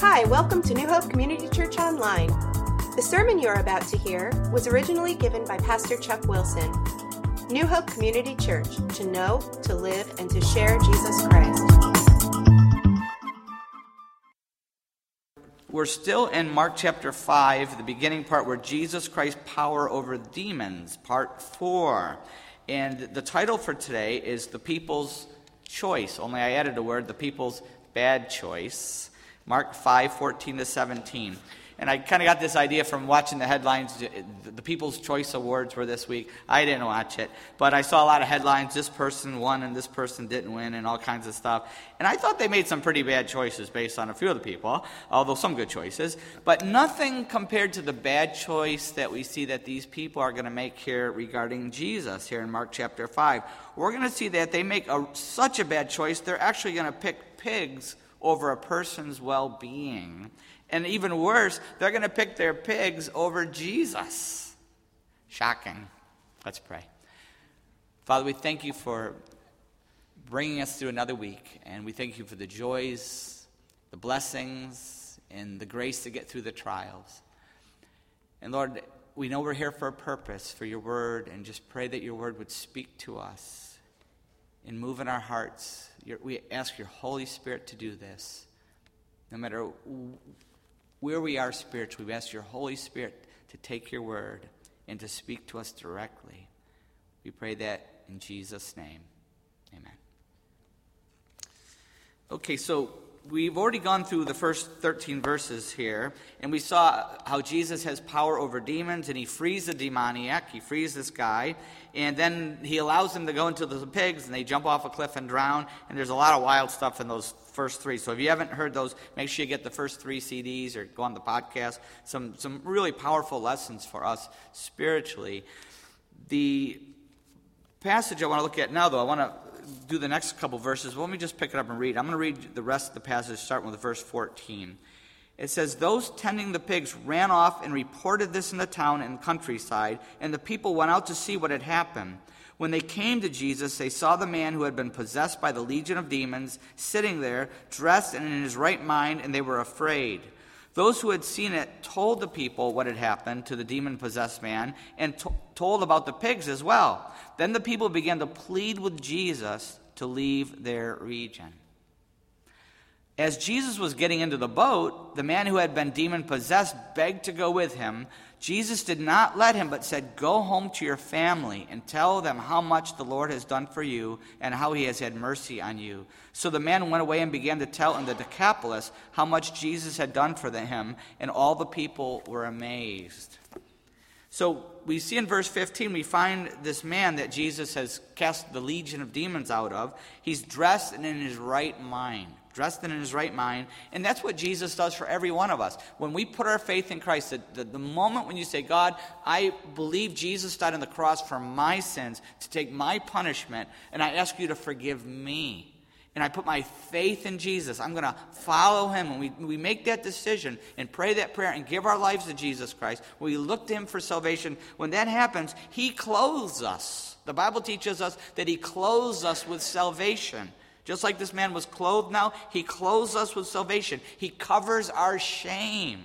Hi, welcome to New Hope Community Church Online. The sermon you're about to hear was originally given by Pastor Chuck Wilson. New Hope Community Church, to know, to live, and to share Jesus Christ. We're still in Mark chapter 5, the beginning part where Jesus Christ's power over demons, part 4. And the title for today is The People's Choice. Only I added a word, the people's bad choice. Mark 5 14 to 17. And I kind of got this idea from watching the headlines. The People's Choice Awards were this week. I didn't watch it, but I saw a lot of headlines. This person won and this person didn't win, and all kinds of stuff. And I thought they made some pretty bad choices based on a few of the people, although some good choices. But nothing compared to the bad choice that we see that these people are going to make here regarding Jesus here in Mark chapter 5. We're going to see that they make a, such a bad choice, they're actually going to pick pigs over a person's well being. And even worse, they're going to pick their pigs over Jesus. Shocking. Let's pray. Father, we thank you for bringing us through another week, and we thank you for the joys, the blessings, and the grace to get through the trials. And Lord, we know we're here for a purpose, for your word, and just pray that your word would speak to us and move in our hearts. we ask your Holy Spirit to do this. No matter where we are spiritually, we ask your Holy Spirit to take your word and to speak to us directly. We pray that in Jesus' name. Amen. Okay, so we've already gone through the first 13 verses here, and we saw how Jesus has power over demons, and he frees the demoniac. He frees this guy, and then he allows them to go into the pigs, and they jump off a cliff and drown. And there's a lot of wild stuff in those first three. So if you haven't heard those, make sure you get the first three CDs or go on the podcast. Some, some really powerful lessons for us spiritually. The passage I want to look at now, though, I want to do the next couple verses. Well, let me just pick it up and read. I'm going to read the rest of the passage, starting with verse 14. It says, Those tending the pigs ran off and reported this in the town and countryside, and the people went out to see what had happened. When they came to Jesus, they saw the man who had been possessed by the legion of demons sitting there, dressed and in his right mind, and they were afraid. Those who had seen it told the people what had happened to the demon possessed man and to- told about the pigs as well. Then the people began to plead with Jesus to leave their region. As Jesus was getting into the boat, the man who had been demon possessed begged to go with him. Jesus did not let him, but said, Go home to your family and tell them how much the Lord has done for you and how he has had mercy on you. So the man went away and began to tell in the Decapolis how much Jesus had done for him, and all the people were amazed. So we see in verse 15, we find this man that Jesus has cast the legion of demons out of. He's dressed and in his right mind dressed in his right mind. And that's what Jesus does for every one of us. When we put our faith in Christ, the, the, the, moment when you say, God, I believe Jesus died on the cross for my sins, to take my punishment, and I ask you to forgive me. And I put my faith in Jesus. I'm going to follow him. And we, we make that decision and pray that prayer and give our lives to Jesus Christ. We look to him for salvation. When that happens, he clothes us. The Bible teaches us that he clothes us with salvation. Just like this man was clothed now, he clothes us with salvation. He covers our shame.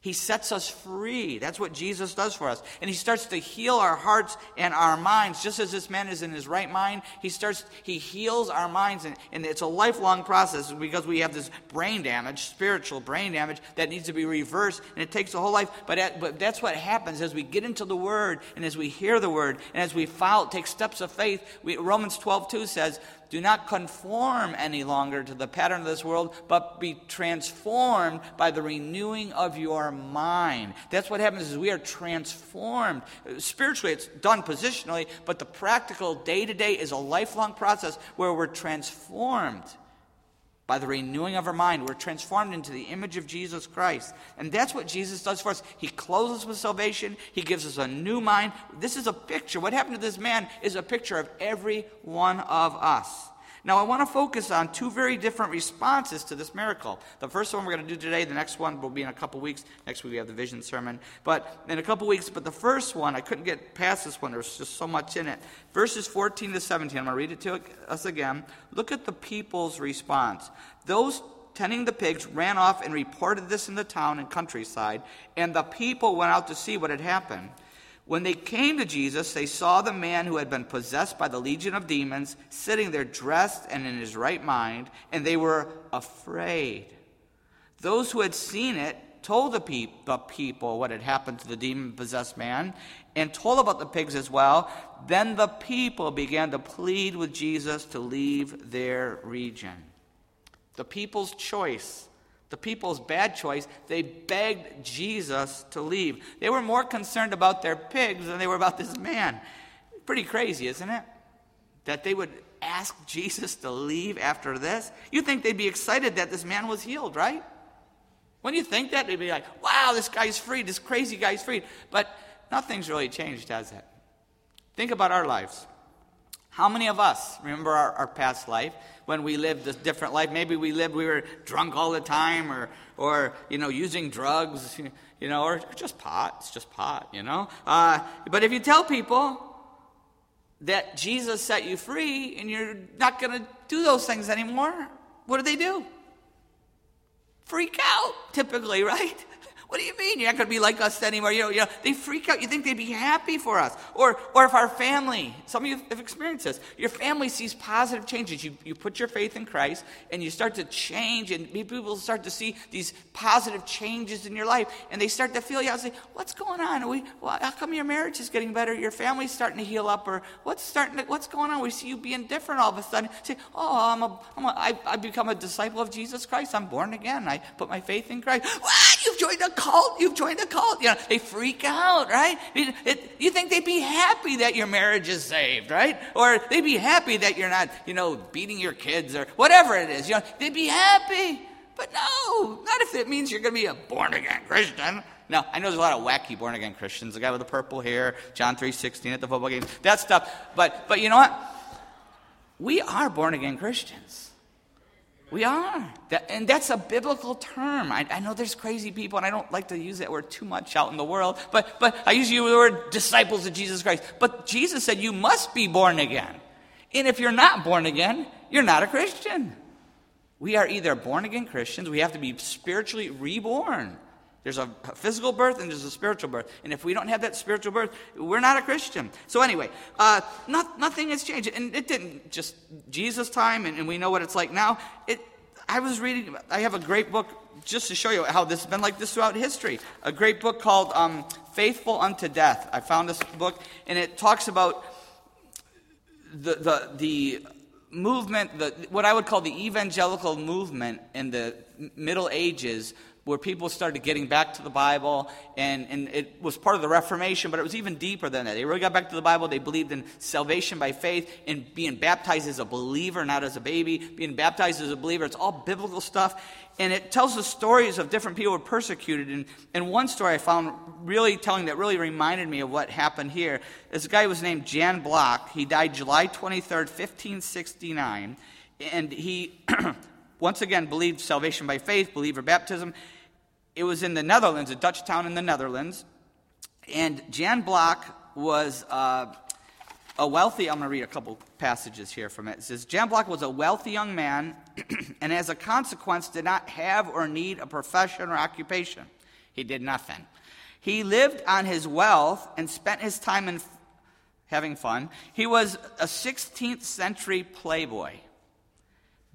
He sets us free. That's what Jesus does for us. And he starts to heal our hearts and our minds. Just as this man is in his right mind, he starts, he heals our minds. And, and it's a lifelong process because we have this brain damage, spiritual brain damage, that needs to be reversed. And it takes a whole life. But, at, but that's what happens as we get into the Word and as we hear the Word and as we follow, take steps of faith. We, Romans 12, 2 says, do not conform any longer to the pattern of this world, but be transformed by the renewing of your mind. That's what happens is we are transformed. Spiritually, it's done positionally, but the practical day to day is a lifelong process where we're transformed by the renewing of our mind. We're transformed into the image of Jesus Christ. And that's what Jesus does for us. He clothes us with salvation, He gives us a new mind. This is a picture. What happened to this man is a picture of every one of us. Now, I want to focus on two very different responses to this miracle. The first one we're going to do today, the next one will be in a couple weeks. Next week we have the vision sermon. But in a couple weeks, but the first one, I couldn't get past this one. There's just so much in it. Verses 14 to 17, I'm going to read it to us again. Look at the people's response. Those tending the pigs, ran off and reported this in the town and countryside, and the people went out to see what had happened. When they came to Jesus, they saw the man who had been possessed by the legion of demons sitting there dressed and in his right mind, and they were afraid. Those who had seen it told the, pe- the people what had happened to the demon possessed man and told about the pigs as well. Then the people began to plead with Jesus to leave their region. The people's choice, the people's bad choice, they begged Jesus to leave. They were more concerned about their pigs than they were about this man. Pretty crazy, isn't it? That they would ask Jesus to leave after this. You think they'd be excited that this man was healed, right? When you think that, they'd be like, wow, this guy's free, this crazy guy's free. But nothing's really changed, has it? Think about our lives. How many of us remember our, our, past life when we lived a different life? Maybe we lived, we were drunk all the time or, or you know, using drugs, you know, or just pot. It's just pot, you know. Uh, but if you tell people that Jesus set you free and you're not going to do those things anymore, what do they do? freak out, typically, right? What do you mean? You're not going to be like us anymore. You know, you know, they freak out. You think they'd be happy for us. Or, or if our family, some of you have experienced this, your family sees positive changes. You, you put your faith in Christ and you start to change, and people start to see these positive changes in your life, and they start to feel you out say, What's going on? We, well, how come your marriage is getting better? Your family's starting to heal up? Or what's, starting to, what's going on? We see you being different all of a sudden. Say, Oh, I'm a, I'm a, I, I've become a disciple of Jesus Christ. I'm born again. I put my faith in Christ. What? You've joined a cult. You've joined a cult. You know, they freak out, right? It, it, you think they'd be happy that your marriage is saved, right? Or they'd be happy that you're not, you know, beating your kids or whatever it is. You know, they'd be happy. But no, not if it means you're going to be a born again Christian. No, I know there's a lot of wacky born again Christians. The guy with the purple hair, John 3:16 at the football game, that stuff. But but you know what? We are born again Christians. We are. That, and that's a biblical term. I, I, know there's crazy people, and I don't like to use that word too much out in the world, but, but I use the word disciples of Jesus Christ. But Jesus said you must be born again. And if you're not born again, you're not a Christian. We are either born again Christians, we have to be spiritually reborn. There's a physical birth and there's a spiritual birth. And if we don't have that spiritual birth, we're not a Christian. So, anyway, uh, not, nothing has changed. And it didn't just Jesus' time, and, and we know what it's like now. It, I was reading, I have a great book just to show you how this has been like this throughout history. A great book called um, Faithful Unto Death. I found this book, and it talks about the, the, the movement, the, what I would call the evangelical movement in the Middle Ages where people started getting back to the Bible, and, and it was part of the Reformation, but it was even deeper than that. They really got back to the Bible. They believed in salvation by faith and being baptized as a believer, not as a baby, being baptized as a believer. It's all biblical stuff. And it tells the stories of different people who were persecuted. And, and one story I found really telling that really reminded me of what happened here. This guy was named Jan Block. He died July 23rd, 1569. And he, once again, believed salvation by faith, believer baptism. It was in the Netherlands, a Dutch town in the Netherlands. And Jan Block was uh, a wealthy, I'm going to read a couple passages here from it. It says, Jan Block was a wealthy young man, and as a consequence, did not have or need a profession or occupation. He did nothing. He lived on his wealth and spent his time in f- having fun. He was a 16th century playboy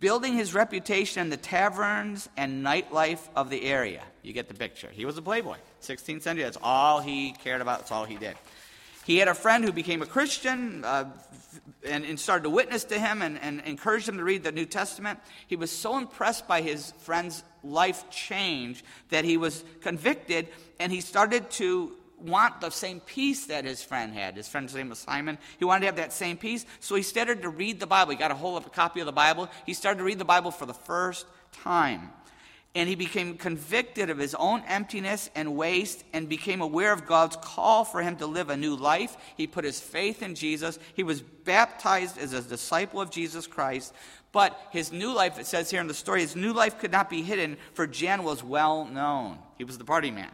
building his reputation in the taverns and nightlife of the area. You get the picture. He was a playboy. 16th century, that's all he cared about, that's all he did. He had a friend who became a Christian uh, and, and, started to witness to him and, and encouraged him to read the New Testament. He was so impressed by his friend's life change that he was convicted and he started to want the same peace that his friend had. His friend's name was Simon. He wanted to have that same peace. So he started to read the Bible. He got a hold of a copy of the Bible. He started to read the Bible for the first time. And he became convicted of his own emptiness and waste and became aware of God's call for him to live a new life. He put his faith in Jesus. He was baptized as a disciple of Jesus Christ. But his new life, it says here in the story, his new life could not be hidden, for Jan was well known. He was the party man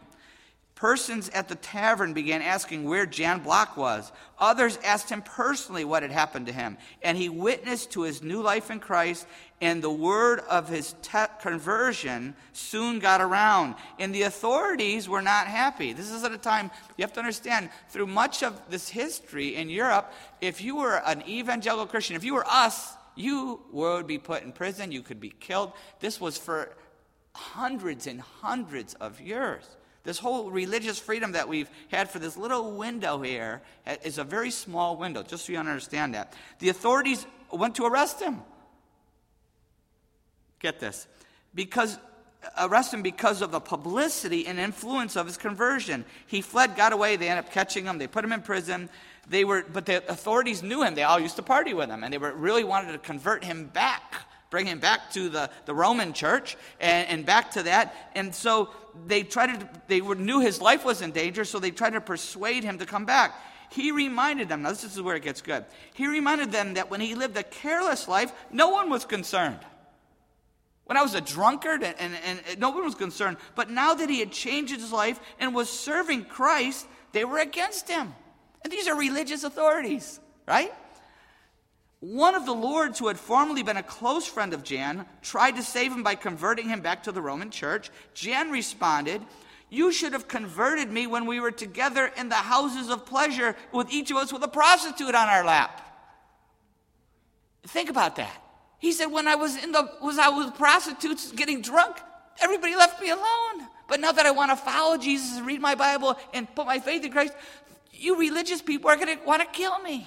Persons at the tavern began asking where Jan Block was. Others asked him personally what had happened to him. And he witnessed to his new life in Christ, and the word of his te- conversion soon got around. And the authorities were not happy. This is at a time, you have to understand, through much of this history in Europe, if you were an evangelical Christian, if you were us, you would be put in prison, you could be killed. This was for hundreds and hundreds of years. This whole religious freedom that we've had for this little window here eh, is a very small window, just so you understand that. The authorities went to arrest him. Get this. Because arrest him because of the publicity and influence of his conversion. He fled, got away, they ended up catching him, they put him in prison. They were but the authorities knew him. They all used to party with him and they were really wanted to convert him back bring him back to the, the Roman church and, and back to that. And so they tried to, they knew his life was in danger, so they tried to persuade him to come back. He reminded them, now this is where it gets good. He reminded them that when he lived a careless life, no one was concerned. When I was a drunkard and, and, and no one was concerned. But now that he had changed his life and was serving Christ, they were against him. And these are religious authorities, right? One of the lords who had formerly been a close friend of Jan tried to save him by converting him back to the Roman church. Jan responded, You should have converted me when we were together in the houses of pleasure with each of us with a prostitute on our lap. Think about that. He said, When I was in the was I with prostitutes getting drunk, everybody left me alone. But now that I want to follow Jesus and read my Bible and put my faith in Christ, you religious people are going to want to kill me.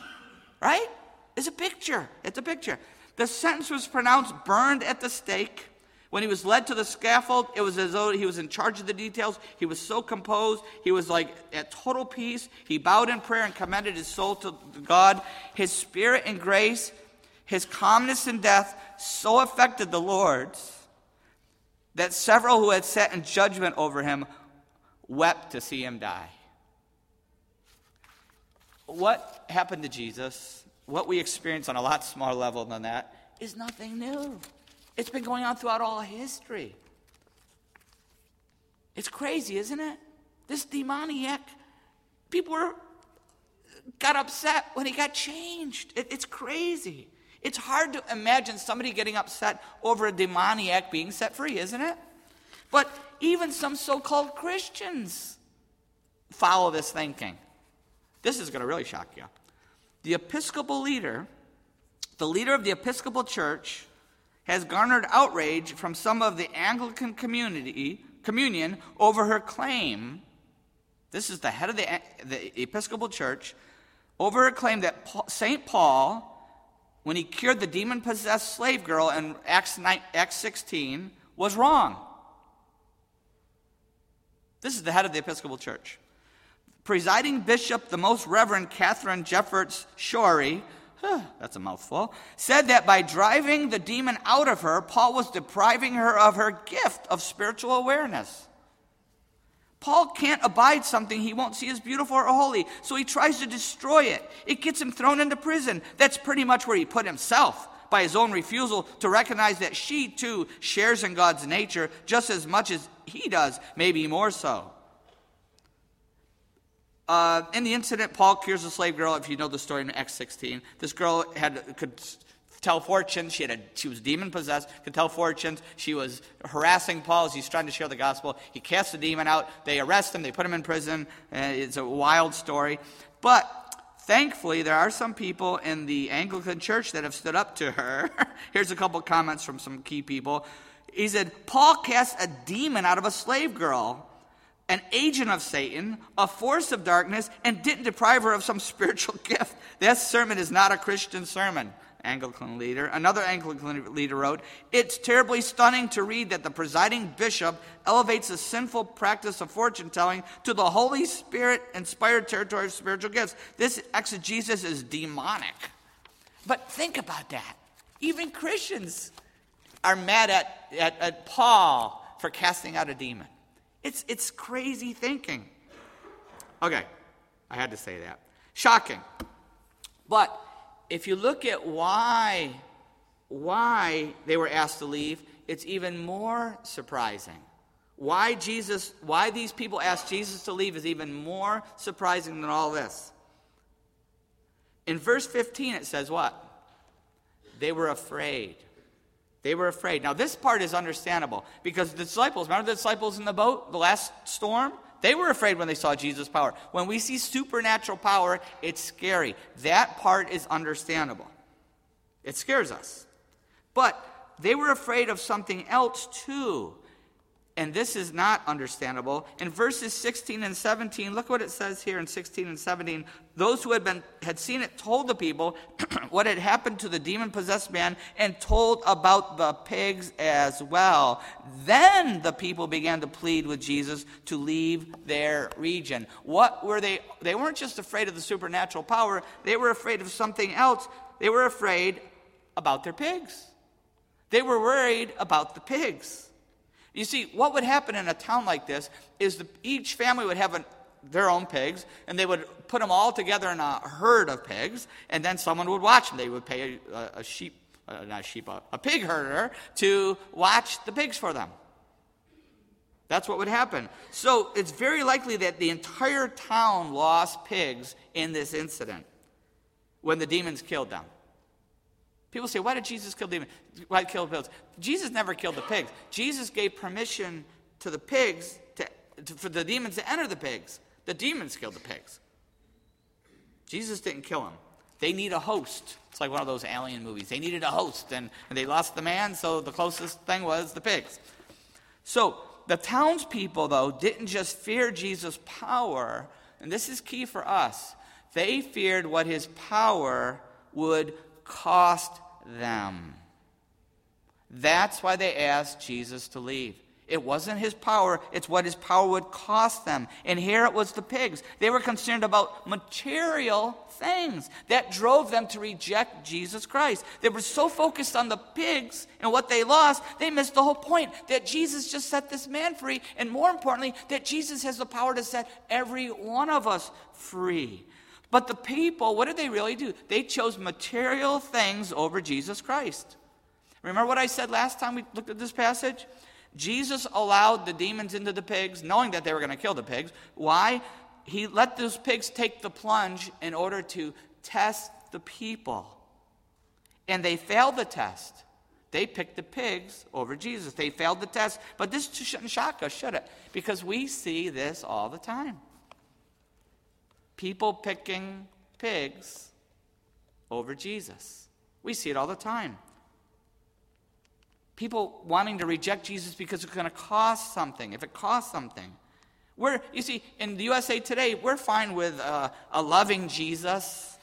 Right? It's a picture. It's a picture. The sentence was pronounced burned at the stake. When he was led to the scaffold, it was as though he was in charge of the details. He was so composed. He was like at total peace. He bowed in prayer and commended his soul to God. His spirit and grace, his calmness in death so affected the lords that several who had sat in judgment over him wept to see him die. What happened to Jesus? What we experience on a lot smaller level than that is nothing new. It's been going on throughout all history. It's crazy, isn't it? This demoniac, people were, got upset when he got changed. It, it's crazy. It's hard to imagine somebody getting upset over a demoniac being set free, isn't it? But even some so called Christians follow this thinking. This is going to really shock you the Episcopal leader, the leader of the Episcopal Church, has garnered outrage from some of the Anglican community, communion over her claim. This is the head of the, the Episcopal Church, over her claim that St. Paul, when he cured the demon possessed slave girl in Acts, 9, Acts 16, was wrong. This is the head of the Episcopal Church presiding bishop, the most reverend Katharine Jefferts Schori, that's a mouthful, said that by driving the demon out of her, Paul was depriving her of her gift of spiritual awareness. Paul can't abide something he won't see as beautiful or holy, so he tries to destroy it. It gets him thrown into prison. That's pretty much where he put himself by his own refusal to recognize that she too shares in God's nature just as much as he does, maybe more so. Uh, in the incident, Paul cures a slave girl. If you know the story in Acts 16, this girl had could tell fortunes. She had a, she was demon possessed, could tell fortunes. She was harassing Paul as he's trying to share the gospel. He casts the demon out. They arrest him. They put him in prison. Uh, it's a wild story, but thankfully there are some people in the Anglican Church that have stood up to her. Here's a couple comments from some key people. He said Paul cast a demon out of a slave girl an agent of Satan, a force of darkness, and didn't deprive her of some spiritual gift. That sermon is not a Christian sermon. Anglican leader. Another Anglican leader wrote, It's terribly stunning to read that the presiding bishop elevates the sinful practice of fortune telling to the Holy Spirit inspired territory of spiritual gifts. This exegesis is demonic. But think about that. Even Christians are mad at, at, at Paul for casting out a demon. It's, it's crazy thinking. Okay, I had to say that. Shocking. But if you look at why, why they were asked to leave, it's even more surprising. why Jesus, why these people asked Jesus to leave is even more surprising than all this. In verse 15, it says what? They were afraid. They were afraid. Now, this part is understandable because the disciples, remember the disciples in the boat, the last storm? They were afraid when they saw Jesus' power. When we see supernatural power, it's scary. That part is understandable. It scares us. But they were afraid of something else too and this is not understandable. In verses 16 and 17, look what it says here in 16 and 17. Those who had been had seen it told the people what had happened to the demon-possessed man and told about the pigs as well. Then the people began to plead with Jesus to leave their region. What were they they weren't just afraid of the supernatural power, they were afraid of something else. They were afraid about their pigs. They were worried about the pigs. You see, what would happen in a town like this is the, each family would have their own pigs, and they would put them all together in a herd of pigs, and then someone would watch them. They would pay a, a sheep, uh, not a sheep, a, a pig herder to watch the pigs for them. That's what would happen. So it's very likely that the entire town lost pigs in this incident when the demons killed them. People say, why did Jesus kill demons? Why kill pigs? Jesus never killed the pigs. Jesus gave permission to the pigs to, to, for the demons to enter the pigs. The demons killed the pigs. Jesus didn't kill them. They need a host. It's like one of those alien movies. They needed a host, and, and they lost the man, so the closest thing was the pigs. So the townspeople, though, didn't just fear Jesus' power, and this is key for us. They feared what his power would cost them. That's why they asked Jesus to leave. It wasn't his power, it's what his power would cost them. And here it was the pigs. They were concerned about material things that drove them to reject Jesus Christ. They were so focused on the pigs and what they lost, they missed the whole point that Jesus just set this man free, and more importantly, that Jesus has the power to set every one of us free. But the people, what did they really do? They chose material things over Jesus Christ. Remember what I said last time we looked at this passage? Jesus allowed the demons into the pigs, knowing that they were going to kill the pigs. Why? He let those pigs take the plunge in order to test the people. And they failed the test. They picked the pigs over Jesus. They failed the test. But this shouldn't shock us, should it? Because we see this all the time people picking pigs over Jesus. We see it all the time. People wanting to reject Jesus because it's going to cost something. If it costs something, we're you see in the USA today we're fine with uh, a loving Jesus,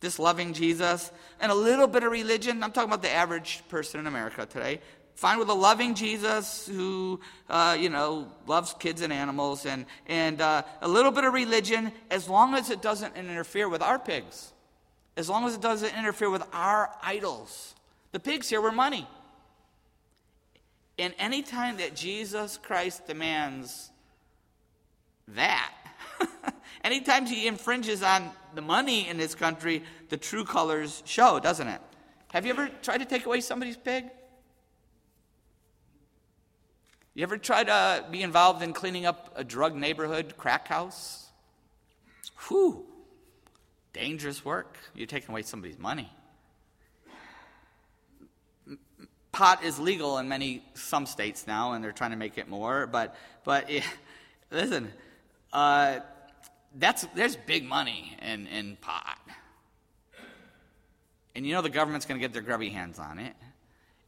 this loving Jesus, and a little bit of religion. I'm talking about the average person in America today fine with a loving Jesus who, uh, you know, loves kids and animals and, and uh, a little bit of religion as long as it doesn't interfere with our pigs, as long as it doesn't interfere with our idols. The pigs here were money. And any time that Jesus Christ demands that, anytime he infringes on the money in this country, the true colors show, doesn't it? Have you ever tried to take away somebody's pig? You ever try to be involved in cleaning up a drug neighborhood crack house? Whew, dangerous work. You're taking away somebody's money. Pot is legal in many some states now, and they're trying to make it more. But but it, listen, uh, that's there's big money in in pot, and you know the government's going to get their grubby hands on it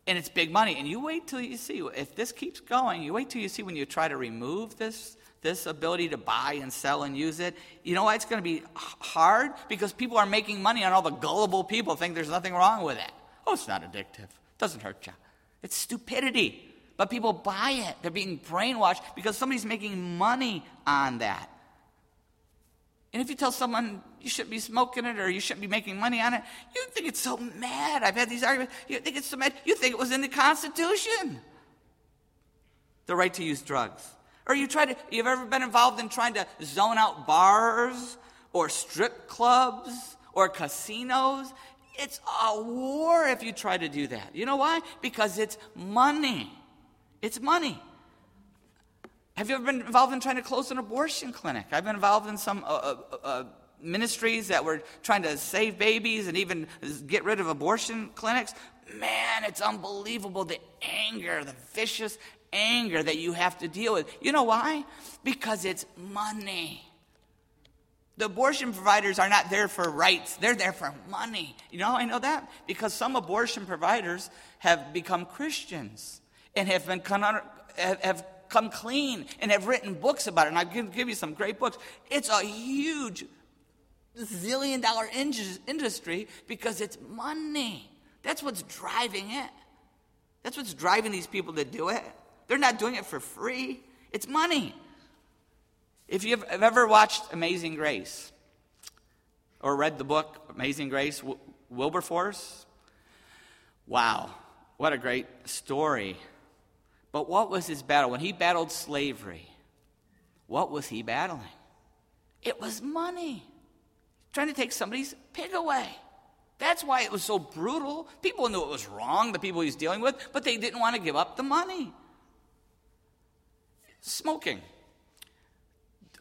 and it's big money. And you wait till you see if this keeps going. You wait till you see when you try to remove this this ability to buy and sell and use it. You know why it's going to be hard? Because people are making money on all the gullible people think there's nothing wrong with it. Oh, it's not addictive. It doesn't hurt you. It's stupidity. But people buy it. They're being brainwashed because somebody's making money on that. And if you tell someone you shouldn't be smoking it or you shouldn't be making money on it, you think it's so mad. I've had these arguments. You think it's so mad. You think it was in the Constitution. The right to use drugs. Or you try to, you've ever been involved in trying to zone out bars or strip clubs or casinos? It's a war if you try to do that. You know why? Because it's money. It's money. Have you ever been involved in trying to close an abortion clinic? I've been involved in some uh, uh, uh, ministries that were trying to save babies and even get rid of abortion clinics. Man, it's unbelievable the anger, the vicious anger that you have to deal with. You know why? Because it's money. The abortion providers are not there for rights, they're there for money. You know I know that? Because some abortion providers have become Christians and have been have come clean and have written books about it. And I can give you some great books. It's a huge zillion dollar industry because it's money. That's what's driving it. That's what's driving these people to do it. They're not doing it for free, it's money. If you've ever watched Amazing Grace or read the book Amazing Grace, Wilberforce, wow, what a great story. But what was his battle? When he battled slavery, what was he battling? It was money. Trying to take somebody's pig away. That's why it was so brutal. People knew it was wrong, the people he was dealing with, but they didn't want to give up the money. Smoking.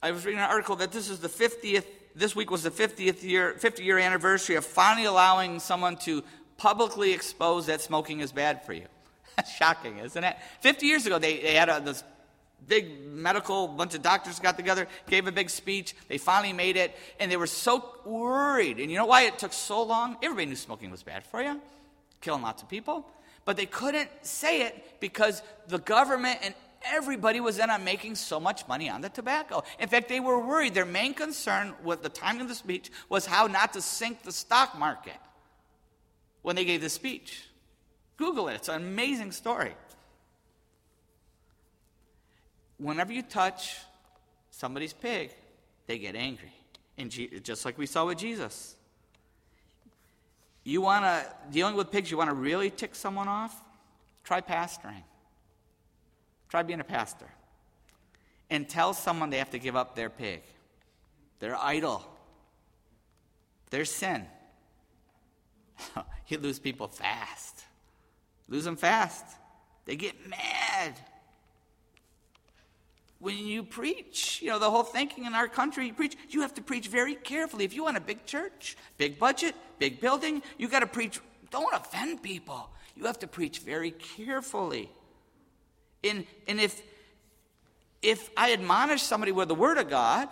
I was reading an article that this is the 50th, this week was the 50th year, 50 year anniversary of finally allowing someone to publicly expose that smoking is bad for you. Shocking, isn't it? 50 years ago, they, they had uh, a, this big medical bunch of doctors got together gave a big speech they finally made it and they were so worried and you know why it took so long everybody knew smoking was bad for you killing lots of people but they couldn't say it because the government and everybody was in on making so much money on the tobacco. In fact, they were worried. Their main concern with the timing of the speech was how not to sink the stock market when they gave the speech. Google it, it's an amazing story. Whenever you touch somebody's pig, they get angry. And just like we saw with Jesus. You want to, dealing with pigs, you want to really tick someone off? Try pastoring. Try being a pastor. And tell someone they have to give up their pig, their idol, their sin. you lose people fast. Lose them fast. They get mad. When you preach, you know, the whole thinking in our country, you preach, you have to preach very carefully. If you want a big church, big budget, big building, you got to preach, don't offend people. You have to preach very carefully. And, and if, if I admonish somebody with the Word of God,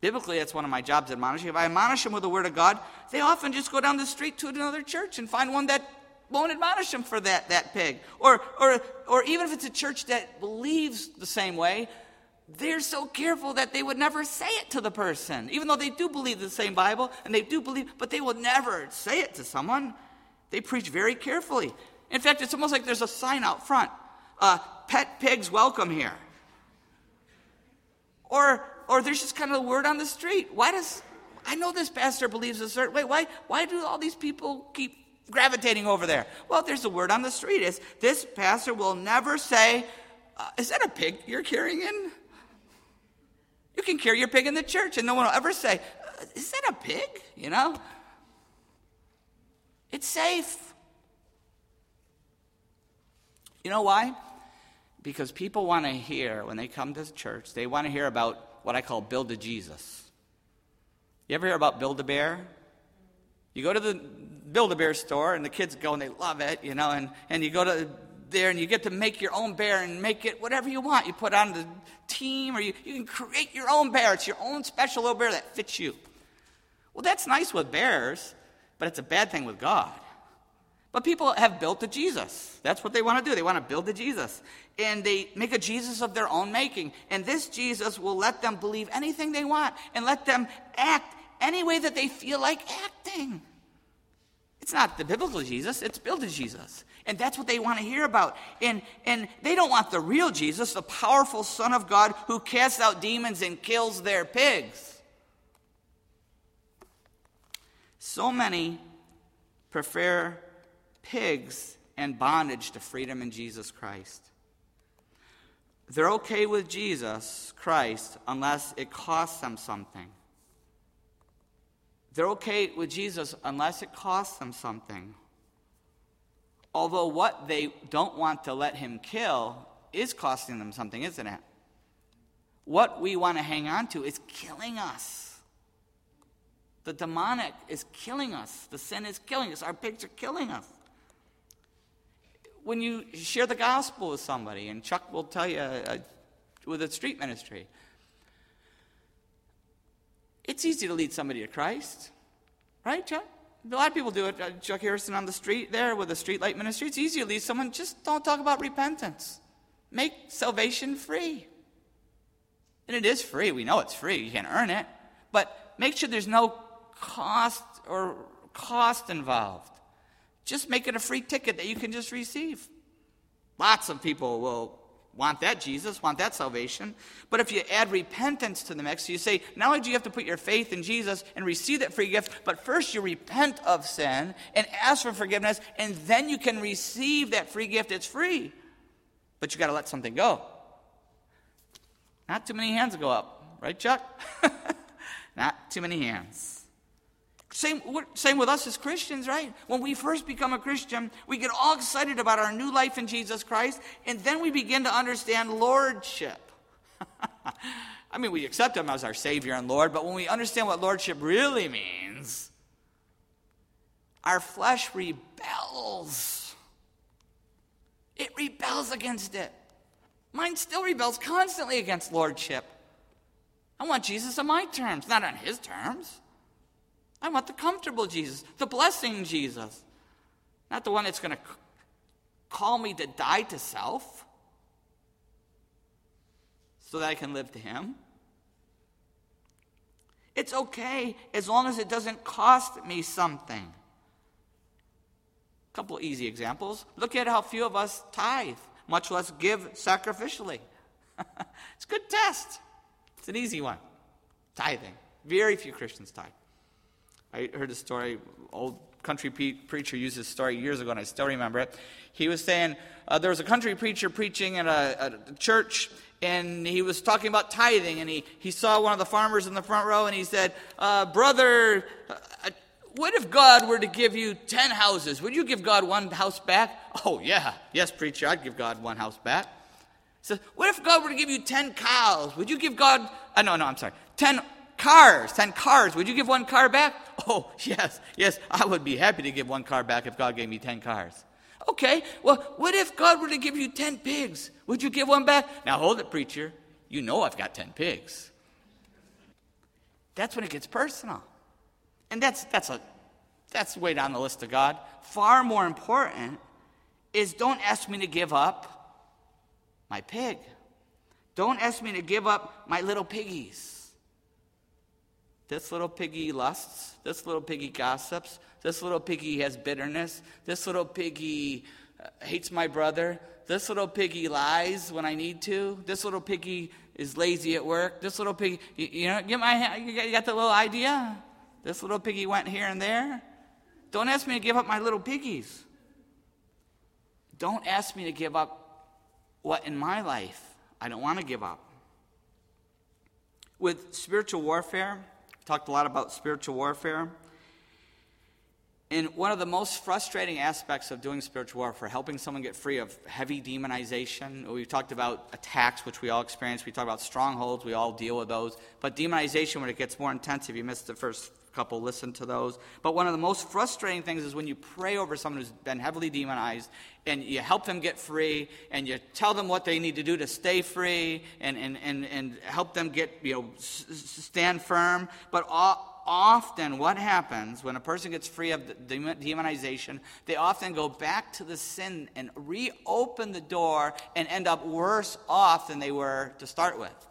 biblically that's one of my jobs admonishing. If I admonish them with the Word of God, they often just go down the street to another church and find one that won't admonish them for that, that pig. Or, or, or even if it's a church that believes the same way, they're so careful that they would never say it to the person, even though they do believe the same Bible and they do believe, but they will never say it to someone. They preach very carefully. In fact, it's almost like there's a sign out front uh, pet pigs welcome here. Or, or there's just kind of a word on the street. Why does, I know this pastor believes a certain way. Why, why do all these people keep gravitating over there? Well, there's a word on the street. Is this pastor will never say, uh, Is that a pig you're carrying in? You can carry your pig in the church, and no one will ever say, uh, Is that a pig? You know? It's safe. You know why? Because people want to hear, when they come to church, they want to hear about what I call Build a Jesus. You ever hear about Build a Bear? You go to the Build a Bear store, and the kids go and they love it, you know, and, and you go to there and you get to make your own bear and make it whatever you want. You put on the team, or you, you can create your own bear. It's your own special little bear that fits you. Well, that's nice with bears, but it's a bad thing with God. But people have built a Jesus. That's what they want to do. They want to build a Jesus. And they make a Jesus of their own making. And this Jesus will let them believe anything they want and let them act any way that they feel like acting. It's not the biblical Jesus, it's build a Jesus. And that's what they want to hear about. And, and they don't want the real Jesus, the powerful Son of God who casts out demons and kills their pigs. So many prefer pigs and bondage to freedom in Jesus Christ. They're okay with Jesus Christ unless it costs them something. They're okay with Jesus unless it costs them something. Although what they don't want to let him kill is costing them something, isn't it? What we want to hang on to is killing us. The demonic is killing us. The sin is killing us. Our pigs are killing us. When you share the gospel with somebody, and Chuck will tell you uh, with a street ministry, it's easy to lead somebody to Christ. Right, Chuck? A lot of people do it. Uh, Chuck Harrison on the street there with the streetlight ministry. It's easy to lead someone. Just don't talk about repentance. Make salvation free. And it is free. We know it's free. You can't earn it. But make sure there's no cost or cost involved. Just make it a free ticket that you can just receive. Lots of people will want that Jesus, want that salvation. But if you add repentance to the mix, you say, not only do you have to put your faith in Jesus and receive that free gift, but first you repent of sin and ask for forgiveness, and then you can receive that free gift. It's free. But you got to let something go. Not too many hands go up, right, Chuck? Not too many hands. Same, same with us as Christians, right? When we first become a Christian, we get all excited about our new life in Jesus Christ, and then we begin to understand lordship. I mean, we accept Him as our Savior and Lord, but when we understand what lordship really means, our flesh rebels. It rebels against it. Mine still rebels constantly against lordship. I want Jesus on my terms, not on His terms. I want the comfortable Jesus, the blessing Jesus, not the one that's going to call me to die to self so that I can live to Him. It's okay as long as it doesn't cost me something. A couple easy examples. Look at how few of us tithe, much less give sacrificially. it's a good test. It's an easy one. Tithing. Very few Christians tithe. I heard a story, old country preacher used this story years ago, and I still remember it. He was saying uh, there was a country preacher preaching at a, a, church, and he was talking about tithing, and he, he saw one of the farmers in the front row, and he said, uh, Brother, uh, what if God were to give you 10 houses? Would you give God one house back? Oh, yeah. Yes, preacher, I'd give God one house back. He said, What if God were to give you 10 cows? Would you give God, uh, no, no, I'm sorry, 10 cars, 10 cars. Would you give one car back? Oh, yes, yes, I would be happy to give one car back if God gave me 10 cars. Okay, well, what if God were to give you 10 pigs? Would you give one back? Now, hold it, preacher. You know I've got 10 pigs. That's when it gets personal. And that's, that's, a, that's way down the list of God. Far more important is don't ask me to give up my pig. Don't ask me to give up my little piggies. This little piggy lusts. This little piggy gossips. This little piggy has bitterness. This little piggy uh, hates my brother. This little piggy lies when I need to. This little piggy is lazy at work. This little piggy, you, you know, get my, you you got the little idea? This little piggy went here and there. Don't ask me to give up my little piggies. Don't ask me to give up what in my life I don't want to give up. With spiritual warfare, talked a lot about spiritual warfare. And one of the most frustrating aspects of doing spiritual warfare, helping someone get free of heavy demonization, we've talked about attacks, which we all experience. We talked about strongholds, we all deal with those. But demonization, when it gets more intense, if you missed the first couple, listen to those. But one of the most frustrating things is when you pray over someone who's been heavily demonized and you help them get free and you tell them what they need to do to stay free and, and, and, and help them get, you know, stand firm. But often what happens when a person gets free of demonization, they often go back to the sin and reopen the door and end up worse off than they were to start with.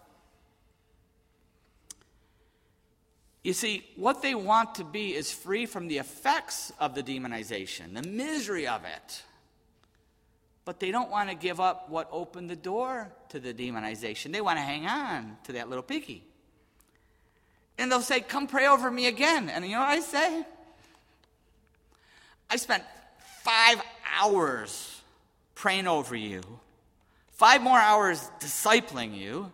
You see, what they want to be is free from the effects of the demonization, the misery of it. But they don't want to give up what opened the door to the demonization. They want to hang on to that little piggy. And they'll say, Come pray over me again. And you know what I say? I spent five hours praying over you, five more hours discipling you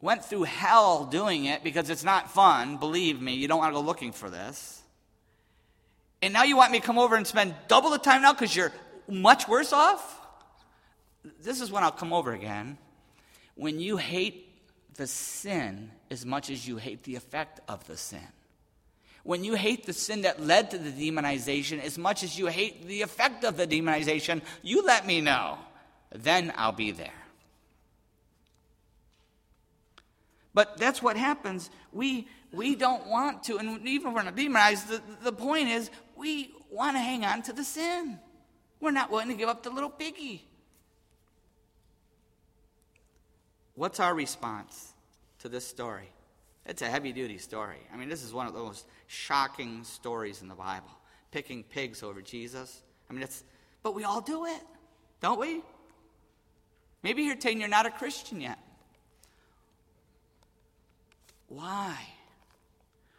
went through hell doing it because it's not fun. Believe me, you don't want to go looking for this. And now you want me to come over and spend double the time now because you're much worse off? this is when I'll come over again. When you hate the sin as much as you hate the effect of the sin. When you hate the sin that led to the demonization as much as you hate the effect of the demonization, you let me know. Then I'll be there. But that's what happens. We, we don't want to, and even if we're not demonized, the, the point is we want to hang on to the sin. We're not willing to give up the little piggy. What's our response to this story? It's a heavy duty story. I mean, this is one of the most shocking stories in the Bible. Picking pigs over Jesus. I mean, it's, but we all do it, don't we? Maybe you're saying you're not a Christian yet. Why?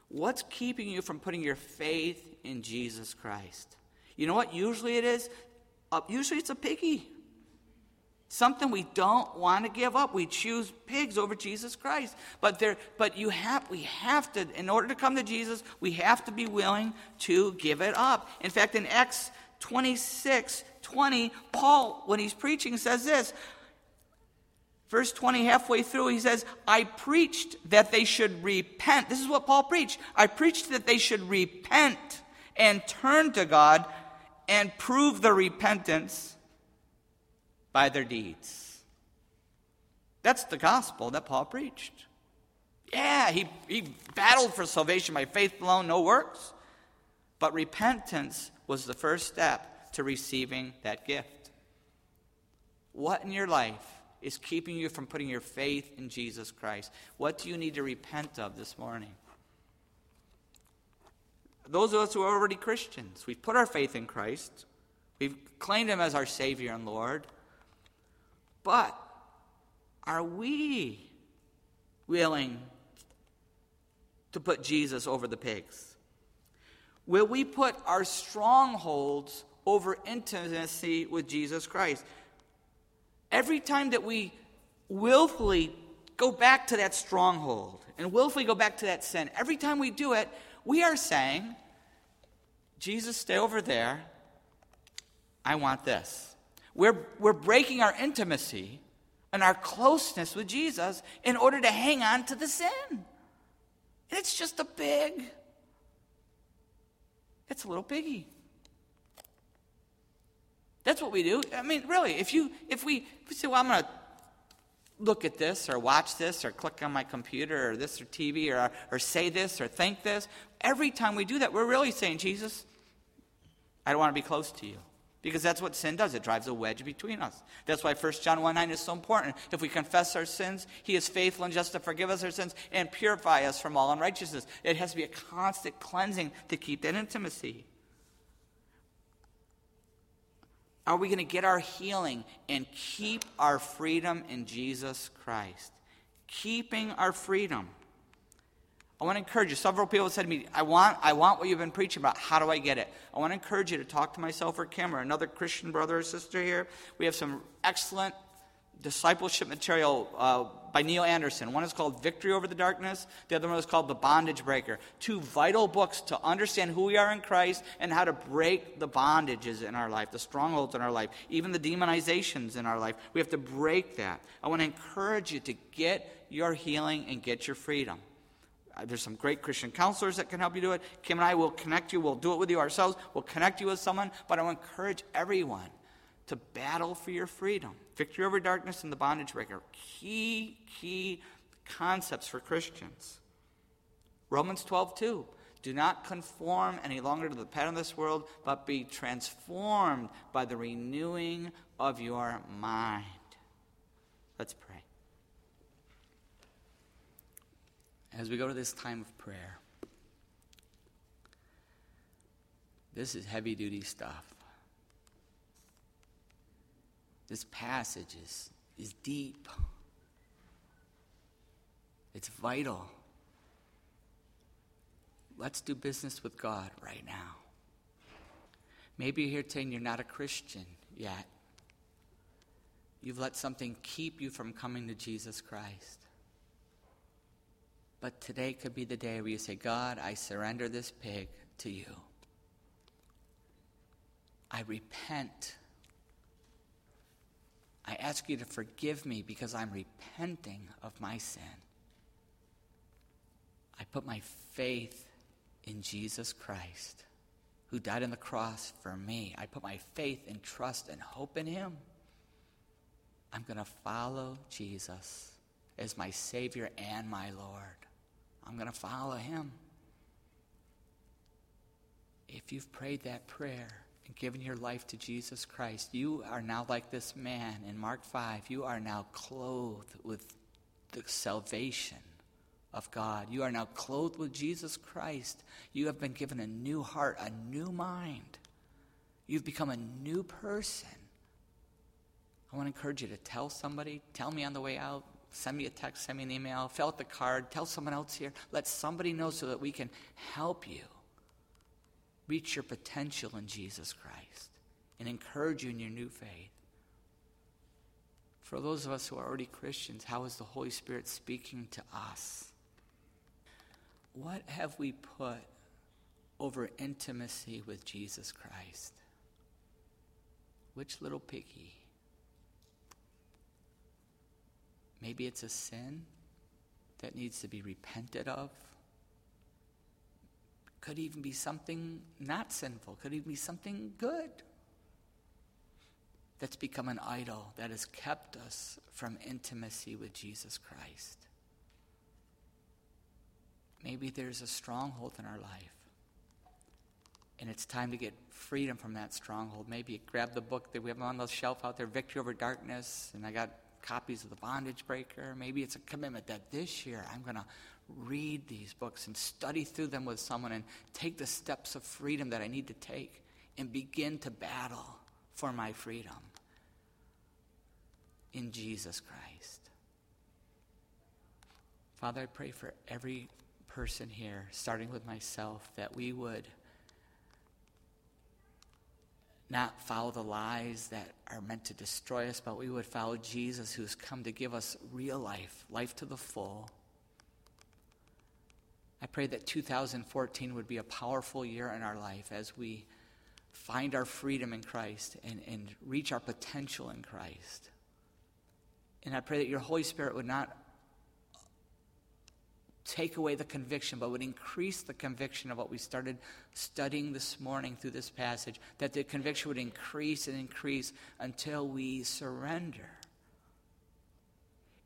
What's keeping you from putting your faith in Jesus Christ? You know what? Usually it is. Uh, usually it's a piggy. Something we don't want to give up. We choose pigs over Jesus Christ. But there, but you have, we have to, in order to come to Jesus, we have to be willing to give it up. In fact, in Acts 26, 20, Paul, when he's preaching, says this. Verse 20, halfway through, he says, I preached that they should repent. This is what Paul preached. I preached that they should repent and turn to God and prove their repentance by their deeds. That's the gospel that Paul preached. Yeah, he, he battled for salvation by faith alone, no works. But repentance was the first step to receiving that gift. What in your life is keeping you from putting your faith in Jesus Christ? What do you need to repent of this morning? Those of us who are already Christians, we've put our faith in Christ, we've claimed Him as our Savior and Lord. But are we willing to put Jesus over the pigs? Will we put our strongholds over intimacy with Jesus Christ? Every time that we willfully go back to that stronghold and willfully go back to that sin, every time we do it, we are saying, Jesus, stay over there. I want this. We're, we're breaking our intimacy and our closeness with Jesus in order to hang on to the sin. And it's just a big, It's a little piggy. That's what we do. I mean, really, if you if we, if we say, well, I'm going to look at this or watch this or click on my computer or this or TV or, or say this or think this, every time we do that, we're really saying, Jesus, I don't want to be close to you. Because that's what sin does. It drives a wedge between us. That's why 1 John 1 9 is so important. If we confess our sins, He is faithful and just to forgive us our sins and purify us from all unrighteousness. It has to be a constant cleansing to keep that intimacy. Are we going to get our healing and keep our freedom in Jesus Christ? Keeping our freedom. I want to encourage you. Several people said to me, I want, I want what you've been preaching about. How do I get it? I want to encourage you to talk to myself or Kim or another Christian brother or sister here. We have some excellent discipleship material uh, by Neil Anderson. One is called Victory Over the Darkness, the other one is called The Bondage Breaker. Two vital books to understand who we are in Christ and how to break the bondages in our life, the strongholds in our life, even the demonizations in our life. We have to break that. I want to encourage you to get your healing and get your freedom. Uh, there's some great Christian counselors that can help you do it. Kim and I will connect you. We'll do it with you ourselves. We'll connect you with someone. But I want to encourage everyone to battle for your freedom. Victory over darkness and the bondage breaker. Key, key concepts for Christians. Romans 12, 2. Do not conform any longer to the pattern of this world, but be transformed by the renewing of your mind. Let's pray. as we go to this time of prayer. This is heavy duty stuff. This passage is, is deep, it's vital. Let's do business with God right now. Maybe you're here saying you're not a Christian yet. You've let something keep you from coming to Jesus Christ. But today could be the day where you say, God, I surrender this pig to you. I repent. I ask you to forgive me because I'm repenting of my sin. I put my faith in Jesus Christ, who died on the cross for me. I put my faith and trust and hope in him. I'm going to follow Jesus as my Savior and my Lord. I'm going to follow him. If you've prayed that prayer and given your life to Jesus Christ, you are now like this man in Mark 5. You are now clothed with the salvation of God. You are now clothed with Jesus Christ. You have been given a new heart, a new mind. You've become a new person. I want to encourage you to tell somebody, tell me on the way out, send me a text, send me an email, fill out the card, tell someone else here. Let somebody know so that we can help you reach your potential in Jesus Christ and encourage you in your new faith. For those of us who are already Christians, how is the Holy Spirit speaking to us? What have we put over intimacy with Jesus Christ? Which little piggy? Maybe it's a sin that needs to be repented of. Could even be something not sinful, could even be something good that's become an idol that has kept us from intimacy with Jesus Christ. Maybe there's a stronghold in our life. And it's time to get freedom from that stronghold. Maybe grab the book that we have on the shelf out there, Victory Over Darkness, and I got copies of The Bondage Breaker. Maybe it's a commitment that this year I'm going to read these books and study through them with someone and take the steps of freedom that I need to take and begin to battle for my freedom in Jesus Christ. Father, I pray for every person here, starting with myself, that we would not follow the lies that are meant to destroy us, but we would follow Jesus who's come to give us real life, life to the full. I pray that 2014 would be a powerful year in our life as we find our freedom in Christ and, and reach our potential in Christ. And I pray that your Holy Spirit would not take away the conviction, but would increase the conviction of what we started studying this morning through this passage, that the conviction would increase and increase until we surrender.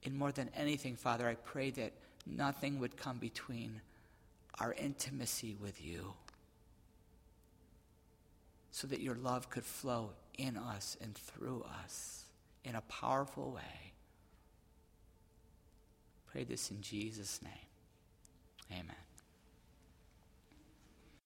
And more than anything, Father, I pray that nothing would come between our intimacy with you so that your love could flow in us and through us in a powerful way. Pray this in Jesus' name. Amen.